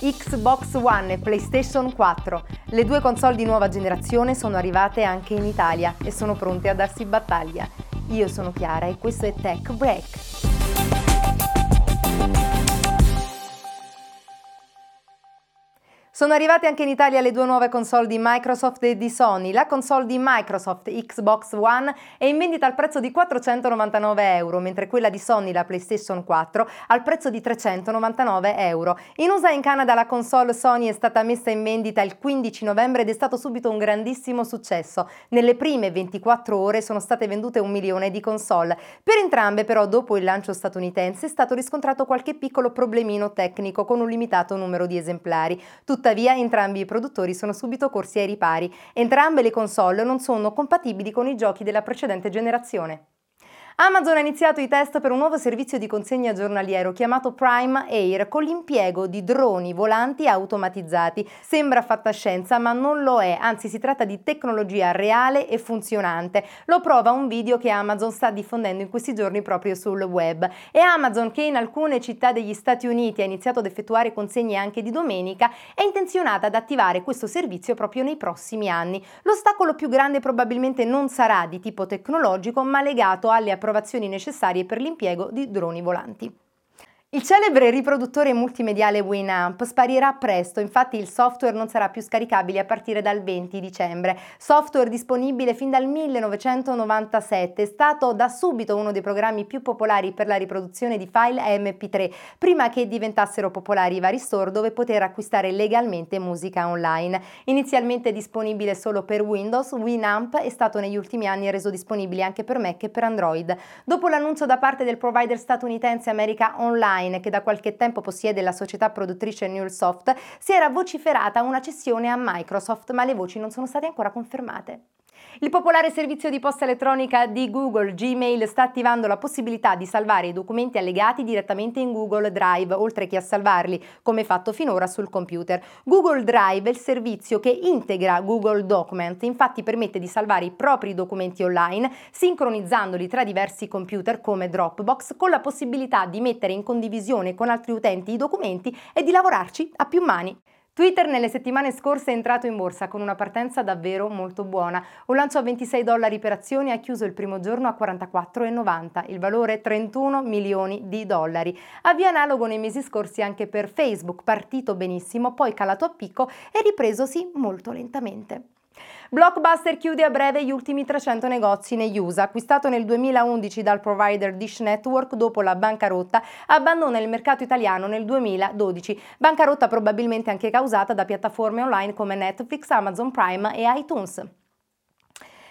Xbox One e PlayStation 4. Le due console di nuova generazione sono arrivate anche in Italia e sono pronte a darsi battaglia. Io sono Chiara e questo è Tech Break. Sono arrivate anche in Italia le due nuove console di Microsoft e di Sony. La console di Microsoft Xbox One è in vendita al prezzo di 499 euro, mentre quella di Sony, la PlayStation 4, al prezzo di 399 euro. In USA e in Canada la console Sony è stata messa in vendita il 15 novembre ed è stato subito un grandissimo successo. Nelle prime 24 ore sono state vendute un milione di console. Per entrambe però dopo il lancio statunitense è stato riscontrato qualche piccolo problemino tecnico con un limitato numero di esemplari. Tuttavia Tuttavia entrambi i produttori sono subito corsi ai ripari. Entrambe le console non sono compatibili con i giochi della precedente generazione. Amazon ha iniziato i test per un nuovo servizio di consegna giornaliero chiamato Prime Air con l'impiego di droni volanti automatizzati. Sembra fantascienza, ma non lo è, anzi si tratta di tecnologia reale e funzionante. Lo prova un video che Amazon sta diffondendo in questi giorni proprio sul web. E Amazon, che in alcune città degli Stati Uniti ha iniziato ad effettuare consegne anche di domenica, è intenzionata ad attivare questo servizio proprio nei prossimi anni. L'ostacolo più grande probabilmente non sarà di tipo tecnologico, ma legato alle approvazioni approvazioni necessarie per l'impiego di droni volanti. Il celebre riproduttore multimediale Winamp sparirà presto, infatti il software non sarà più scaricabile a partire dal 20 dicembre. Software disponibile fin dal 1997, è stato da subito uno dei programmi più popolari per la riproduzione di file MP3, prima che diventassero popolari i vari store dove poter acquistare legalmente musica online. Inizialmente disponibile solo per Windows, Winamp è stato negli ultimi anni reso disponibile anche per Mac e per Android. Dopo l'annuncio da parte del provider statunitense America Online, Online, che da qualche tempo possiede la società produttrice Newsoft, si era vociferata una cessione a Microsoft, ma le voci non sono state ancora confermate. Il popolare servizio di posta elettronica di Google, Gmail, sta attivando la possibilità di salvare i documenti allegati direttamente in Google Drive, oltre che a salvarli, come fatto finora sul computer. Google Drive è il servizio che integra Google Document, infatti permette di salvare i propri documenti online, sincronizzandoli tra diversi computer come Dropbox, con la possibilità di mettere in condivisione con altri utenti i documenti e di lavorarci a più mani. Twitter nelle settimane scorse è entrato in borsa con una partenza davvero molto buona. Un lancio a 26 dollari per azione ha chiuso il primo giorno a 44,90, il valore 31 milioni di dollari. Avvio analogo nei mesi scorsi anche per Facebook, partito benissimo, poi calato a picco e ripresosi molto lentamente. Blockbuster chiude a breve gli ultimi 300 negozi negli USA. Acquistato nel 2011 dal provider Dish Network dopo la bancarotta, abbandona il mercato italiano nel 2012. Bancarotta probabilmente anche causata da piattaforme online come Netflix, Amazon Prime e iTunes.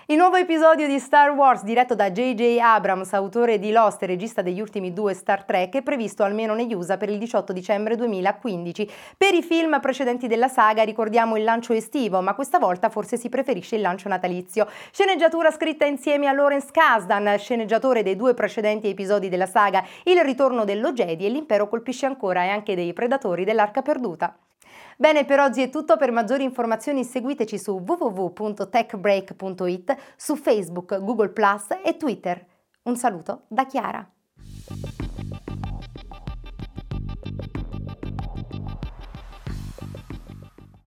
Il nuovo episodio di Star Wars, diretto da J.J. Abrams, autore di Lost e regista degli ultimi due Star Trek, è previsto almeno negli USA per il 18 dicembre 2015. Per i film precedenti della saga ricordiamo il lancio estivo, ma questa volta forse si preferisce il lancio natalizio. Sceneggiatura scritta insieme a Lawrence Kasdan, sceneggiatore dei due precedenti episodi della saga Il ritorno dello Jedi e l'impero colpisce ancora e anche dei predatori dell'arca perduta. Bene, per oggi è tutto. Per maggiori informazioni seguiteci su www.techbreak.it, su Facebook, Google Plus e Twitter. Un saluto da Chiara.